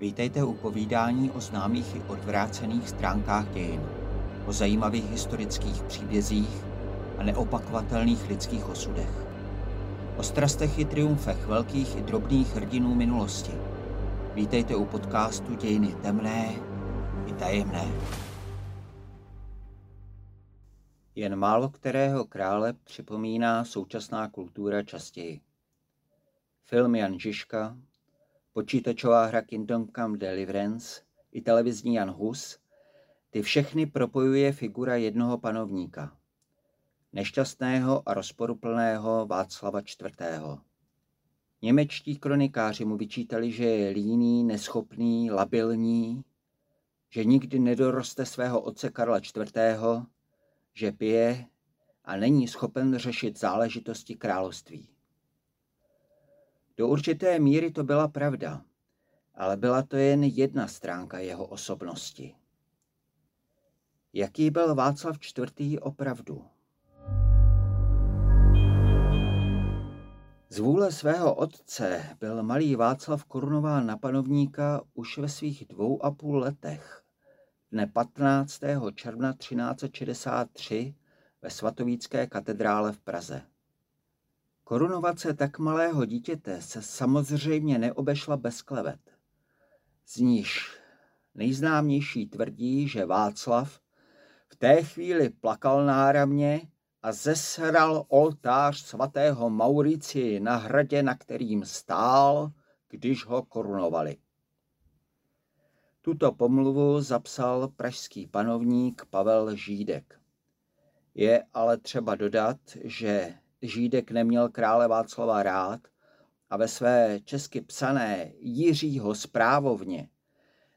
Vítejte u povídání o známých i odvrácených stránkách dějin, o zajímavých historických příbězích a neopakovatelných lidských osudech. O strastech i triumfech velkých i drobných hrdinů minulosti. Vítejte u podcastu Dějiny temné i tajemné. Jen málo kterého krále připomíná současná kultura častěji. Film Jan Žižka, počítačová hra Kingdom Come Deliverance i televizní Jan Hus, ty všechny propojuje figura jednoho panovníka. Nešťastného a rozporuplného Václava IV. Němečtí kronikáři mu vyčítali, že je líný, neschopný, labilní, že nikdy nedoroste svého otce Karla IV., že pije a není schopen řešit záležitosti království. Do určité míry to byla pravda, ale byla to jen jedna stránka jeho osobnosti. Jaký byl Václav IV. opravdu? Z vůle svého otce byl malý Václav korunován na panovníka už ve svých dvou a půl letech, dne 15. června 1363 ve svatovícké katedrále v Praze. Korunovace tak malého dítěte se samozřejmě neobešla bez klevet. Z níž nejznámější tvrdí, že Václav v té chvíli plakal náramně a zesral oltář svatého Maurici na hradě, na kterým stál, když ho korunovali. Tuto pomluvu zapsal pražský panovník Pavel Žídek. Je ale třeba dodat, že Žídek neměl krále Václava rád a ve své česky psané Jiřího správovně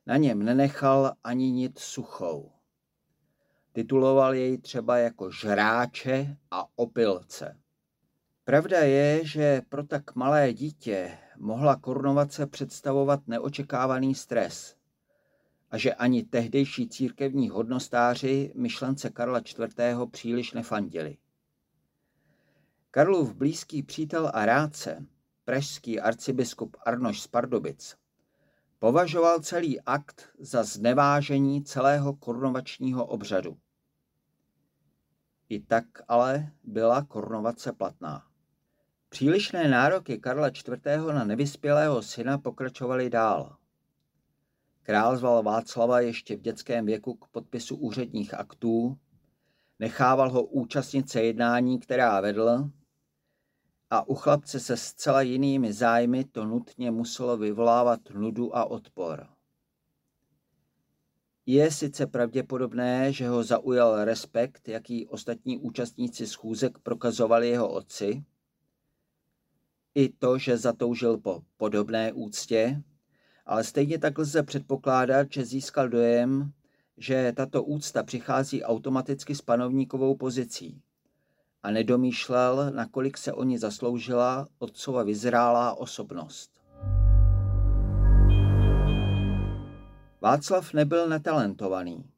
na něm nenechal ani nic suchou. Tituloval jej třeba jako žráče a opilce. Pravda je, že pro tak malé dítě mohla korunovace představovat neočekávaný stres a že ani tehdejší církevní hodnostáři myšlence Karla IV. příliš nefandili. Karlův blízký přítel a rádce, pražský arcibiskup Arnoš z Pardubic, považoval celý akt za znevážení celého korunovačního obřadu. I tak ale byla korunovace platná. Přílišné nároky Karla IV. na nevyspělého syna pokračovaly dál. Král zval Václava ještě v dětském věku k podpisu úředních aktů, nechával ho účastnit se jednání, která vedl, a u chlapce se zcela jinými zájmy to nutně muselo vyvolávat nudu a odpor. Je sice pravděpodobné, že ho zaujal respekt, jaký ostatní účastníci schůzek prokazovali jeho otci, i to, že zatoužil po podobné úctě, ale stejně tak lze předpokládat, že získal dojem, že tato úcta přichází automaticky s panovníkovou pozicí a nedomýšlel, nakolik se o ní zasloužila otcova vyzrálá osobnost. Václav nebyl netalentovaný.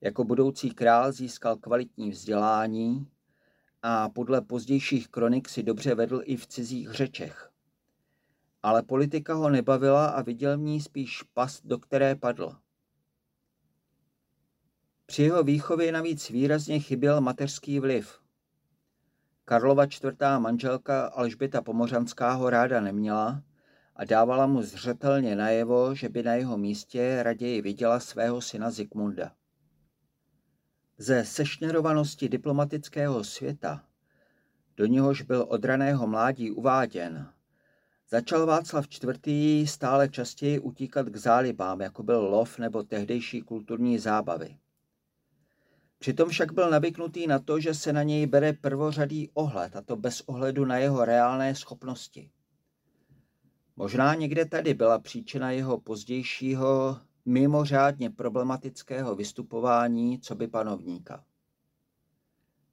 Jako budoucí král získal kvalitní vzdělání a podle pozdějších kronik si dobře vedl i v cizích řečech. Ale politika ho nebavila a viděl v ní spíš past, do které padl. Při jeho výchově navíc výrazně chyběl mateřský vliv. Karlova čtvrtá manželka Alžběta Pomořanská ho ráda neměla a dávala mu zřetelně najevo, že by na jeho místě raději viděla svého syna Zikmunda. Ze sešněrovanosti diplomatického světa, do něhož byl od raného mládí uváděn, začal Václav IV. stále častěji utíkat k zálibám, jako byl lov nebo tehdejší kulturní zábavy. Přitom však byl navyknutý na to, že se na něj bere prvořadý ohled, a to bez ohledu na jeho reálné schopnosti. Možná někde tady byla příčina jeho pozdějšího mimořádně problematického vystupování co by panovníka.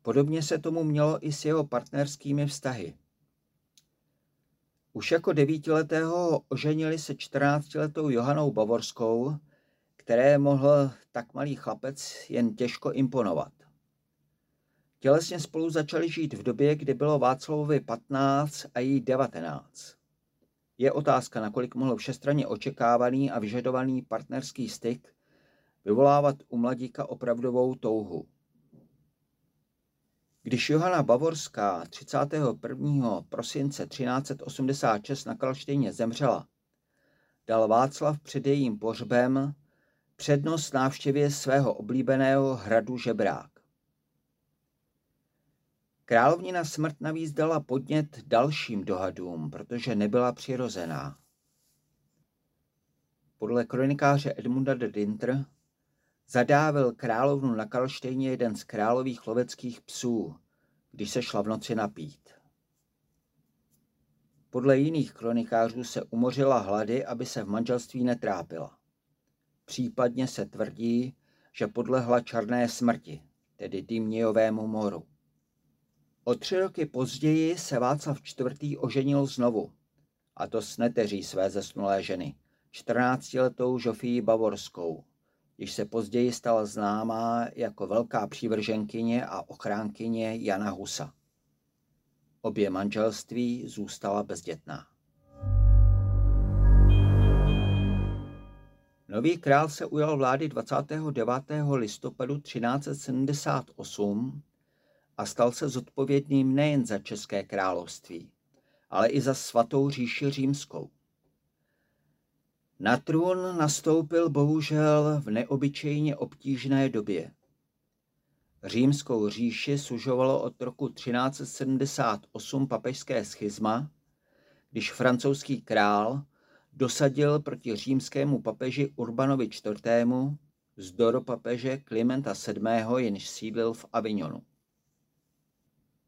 Podobně se tomu mělo i s jeho partnerskými vztahy. Už jako devítiletého oženili se 14-letou Johanou Bavorskou, které mohl tak malý chlapec jen těžko imponovat. Tělesně spolu začali žít v době, kdy bylo Václavovi 15 a jí 19. Je otázka, nakolik mohl všestranně očekávaný a vyžadovaný partnerský styk vyvolávat u mladíka opravdovou touhu. Když Johana Bavorská 31. prosince 1386 na Kalštejně zemřela, dal Václav před jejím pohřbem přednost návštěvě svého oblíbeného hradu Žebrák. Královnina smrt navíc dala podnět dalším dohadům, protože nebyla přirozená. Podle kronikáře Edmunda de Dinter zadávil královnu na Kalštejně jeden z králových loveckých psů, když se šla v noci napít. Podle jiných kronikářů se umořila hlady, aby se v manželství netrápila. Případně se tvrdí, že podlehla černé smrti, tedy Dymnějovému moru. O tři roky později se Václav IV. oženil znovu, a to s neteří své zesnulé ženy, 14-letou Žofii Bavorskou, již se později stala známá jako velká přívrženkyně a ochránkyně Jana Husa. Obě manželství zůstala bezdětná. Nový král se ujal vlády 29. listopadu 1378 a stal se zodpovědným nejen za České království, ale i za svatou říši římskou. Na trůn nastoupil bohužel v neobyčejně obtížné době. Římskou říši sužovalo od roku 1378 papežské schizma, když francouzský král dosadil proti římskému papeži Urbanovi IV. zdoro papeže Klimenta VII., jenž sídlil v Avignonu.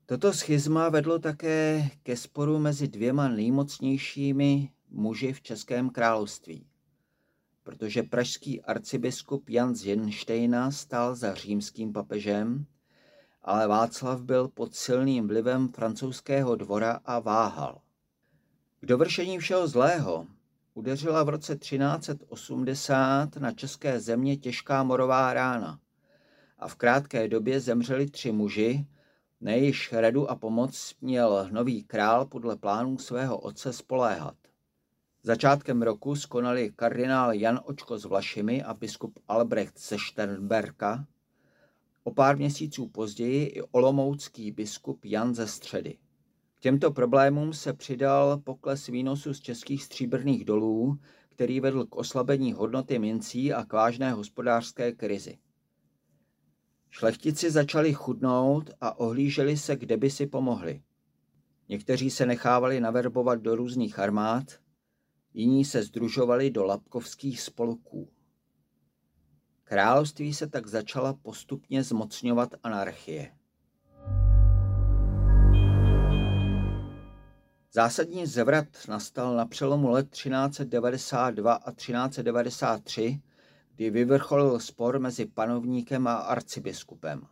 Toto schizma vedlo také ke sporu mezi dvěma nejmocnějšími muži v Českém království, protože pražský arcibiskup Jan z Jenštejna stál za římským papežem, ale Václav byl pod silným vlivem francouzského dvora a váhal. K dovršení všeho zlého udeřila v roce 1380 na české země těžká morová rána a v krátké době zemřeli tři muži, na jejíž radu a pomoc měl nový král podle plánů svého otce spoléhat. Začátkem roku skonali kardinál Jan Očko z Vlašimi a biskup Albrecht ze Sternberka, o pár měsíců později i olomoucký biskup Jan ze Středy. K těmto problémům se přidal pokles výnosu z českých stříbrných dolů, který vedl k oslabení hodnoty mincí a k vážné hospodářské krizi. Šlechtici začali chudnout a ohlíželi se, kde by si pomohli. Někteří se nechávali naverbovat do různých armád, jiní se združovali do lapkovských spolků. Království se tak začala postupně zmocňovat anarchie. Zásadní zvrat nastal na přelomu let 1392 a 1393, kdy vyvrcholil spor mezi panovníkem a arcibiskupem.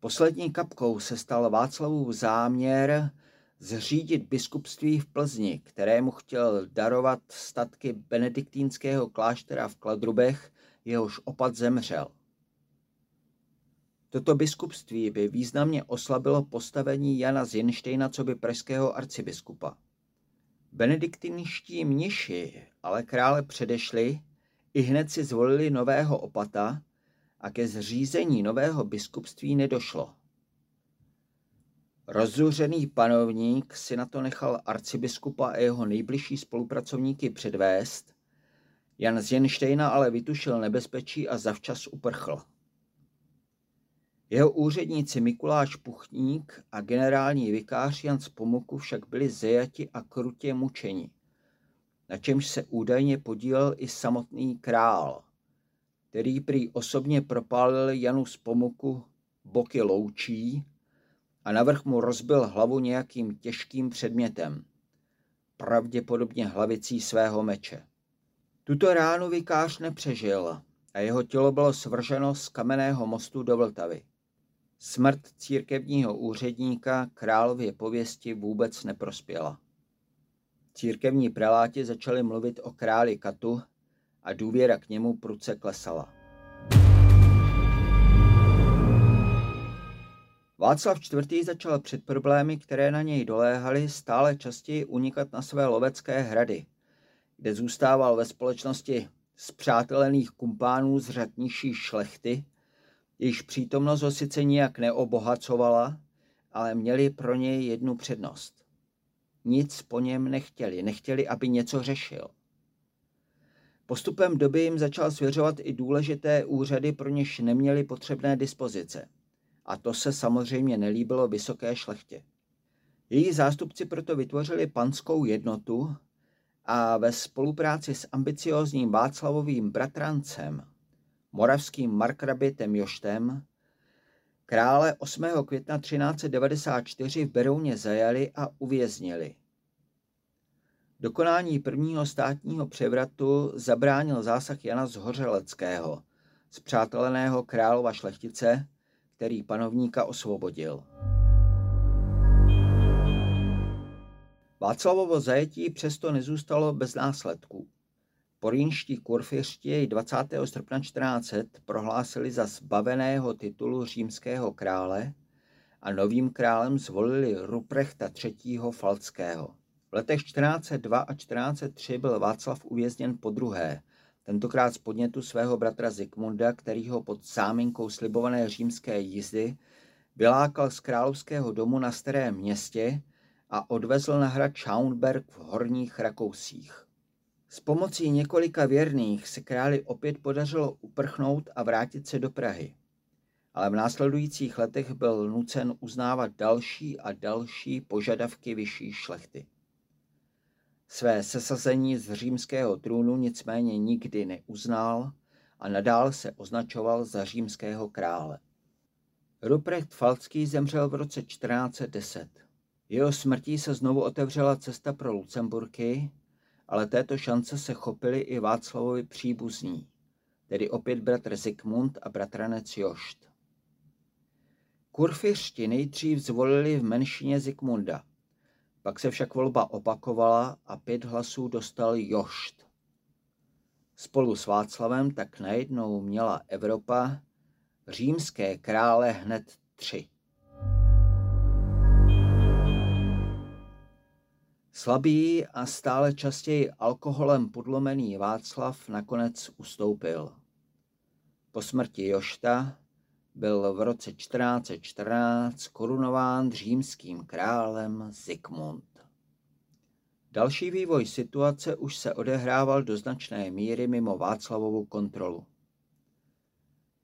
Poslední kapkou se stal Václavův záměr zřídit biskupství v Plzni, kterému chtěl darovat statky benediktínského kláštera v Kladrubech, jehož opat zemřel. Toto biskupství by významně oslabilo postavení Jana z Jenštejna co by pražského arcibiskupa. Benediktinští mniši ale krále předešli i hned si zvolili nového opata a ke zřízení nového biskupství nedošlo. Rozzuřený panovník si na to nechal arcibiskupa a jeho nejbližší spolupracovníky předvést, Jan z Jenštejna ale vytušil nebezpečí a zavčas uprchl. Jeho úředníci Mikuláš Puchník a generální vikář Jan z Pomuku však byli zajati a krutě mučeni na čemž se údajně podílel i samotný král, který prý osobně propálil Janu z Pomuku boky loučí a navrch mu rozbil hlavu nějakým těžkým předmětem, pravděpodobně hlavicí svého meče. Tuto ránu vikář nepřežil a jeho tělo bylo svrženo z kamenného mostu do Vltavy. Smrt církevního úředníka králově pověsti vůbec neprospěla. Církevní preláti začali mluvit o králi Katu a důvěra k němu prudce klesala. Václav IV. začal před problémy, které na něj doléhaly, stále častěji unikat na své lovecké hrady, kde zůstával ve společnosti zpřátelených kumpánů z řad nižší šlechty, jejíž přítomnost ho sice nijak neobohacovala, ale měli pro něj jednu přednost. Nic po něm nechtěli, nechtěli, aby něco řešil. Postupem doby jim začal svěřovat i důležité úřady, pro něž neměli potřebné dispozice. A to se samozřejmě nelíbilo vysoké šlechtě. Její zástupci proto vytvořili panskou jednotu a ve spolupráci s ambiciózním Václavovým bratrancem, moravským markrabitem Joštem, krále 8. května 1394 v Berouně zajali a uvěznili. Dokonání prvního státního převratu zabránil zásah Jana z Hořeleckého, zpřáteleného králova šlechtice, který panovníka osvobodil. Václavovo zajetí přesto nezůstalo bez následků. Porínští kurfiřti jej 20. srpna 1400 prohlásili za zbaveného titulu římského krále a novým králem zvolili Ruprechta III. Falckého. V letech 1402 a 1403 byl Václav uvězněn po druhé, tentokrát z podnětu svého bratra Zikmunda, který ho pod záminkou slibované římské jízdy vylákal z královského domu na starém městě a odvezl na hrad Schaunberg v horních Rakousích. S pomocí několika věrných se králi opět podařilo uprchnout a vrátit se do Prahy. Ale v následujících letech byl nucen uznávat další a další požadavky vyšší šlechty. Své sesazení z římského trůnu nicméně nikdy neuznal a nadál se označoval za římského krále. Ruprecht Falcký zemřel v roce 1410. Jeho smrtí se znovu otevřela cesta pro Lucemburky, ale této šance se chopili i Václavovi příbuzní, tedy opět bratr Zikmund a bratranec Jošt. Kurfiřti nejdřív zvolili v menšině Zikmunda, pak se však volba opakovala a pět hlasů dostal Jošt. Spolu s Václavem tak najednou měla Evropa římské krále hned tři. Slabý a stále častěji alkoholem podlomený Václav nakonec ustoupil. Po smrti Jošta byl v roce 1414 korunován římským králem Zikmund. Další vývoj situace už se odehrával do značné míry mimo Václavovu kontrolu.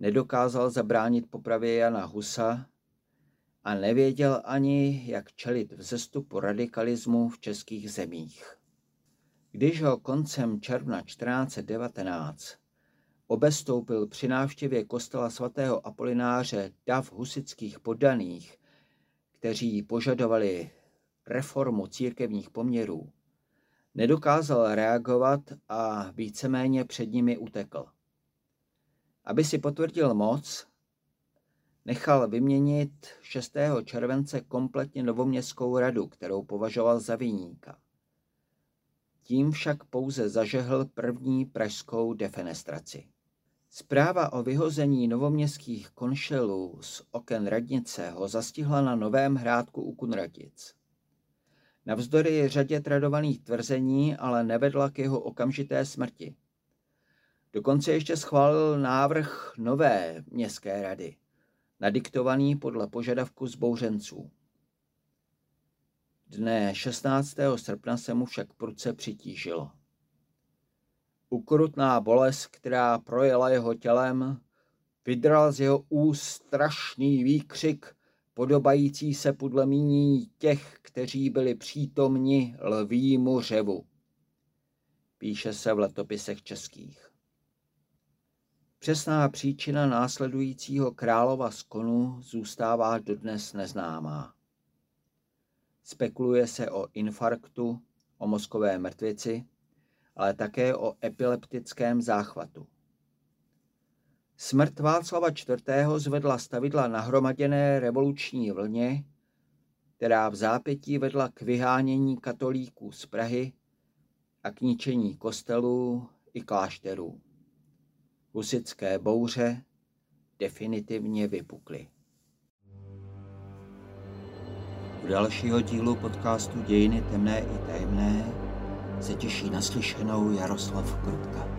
Nedokázal zabránit popravě Jana Husa a nevěděl ani, jak čelit vzestupu radikalismu v českých zemích. Když ho koncem června 1419 obestoupil při návštěvě kostela svatého Apolináře dav husických poddaných, kteří požadovali reformu církevních poměrů, nedokázal reagovat a víceméně před nimi utekl. Aby si potvrdil moc, nechal vyměnit 6. července kompletně novoměstskou radu, kterou považoval za viníka. Tím však pouze zažehl první pražskou defenestraci. Zpráva o vyhození novoměstských konšelů z oken radnice ho zastihla na Novém hrádku u Kunratic. Navzdory řadě tradovaných tvrzení ale nevedla k jeho okamžité smrti. Dokonce ještě schválil návrh nové městské rady, nadiktovaný podle požadavku zbouřenců. Dne 16. srpna se mu však prudce přitížilo. Ukrutná bolest, která projela jeho tělem, vydral z jeho úst strašný výkřik, podobající se podle míní těch, kteří byli přítomni lvímu řevu. Píše se v letopisech českých. Přesná příčina následujícího králova skonu zůstává dodnes neznámá. Spekuluje se o infarktu, o mozkové mrtvici, ale také o epileptickém záchvatu. Smrt Václava IV. zvedla stavidla nahromaděné revoluční vlně, která v zápětí vedla k vyhánění katolíků z Prahy a k ničení kostelů i klášterů husické bouře definitivně vypukly. U dalšího dílu podcastu Dějiny temné i tajemné se těší naslyšenou Jaroslav Krutka.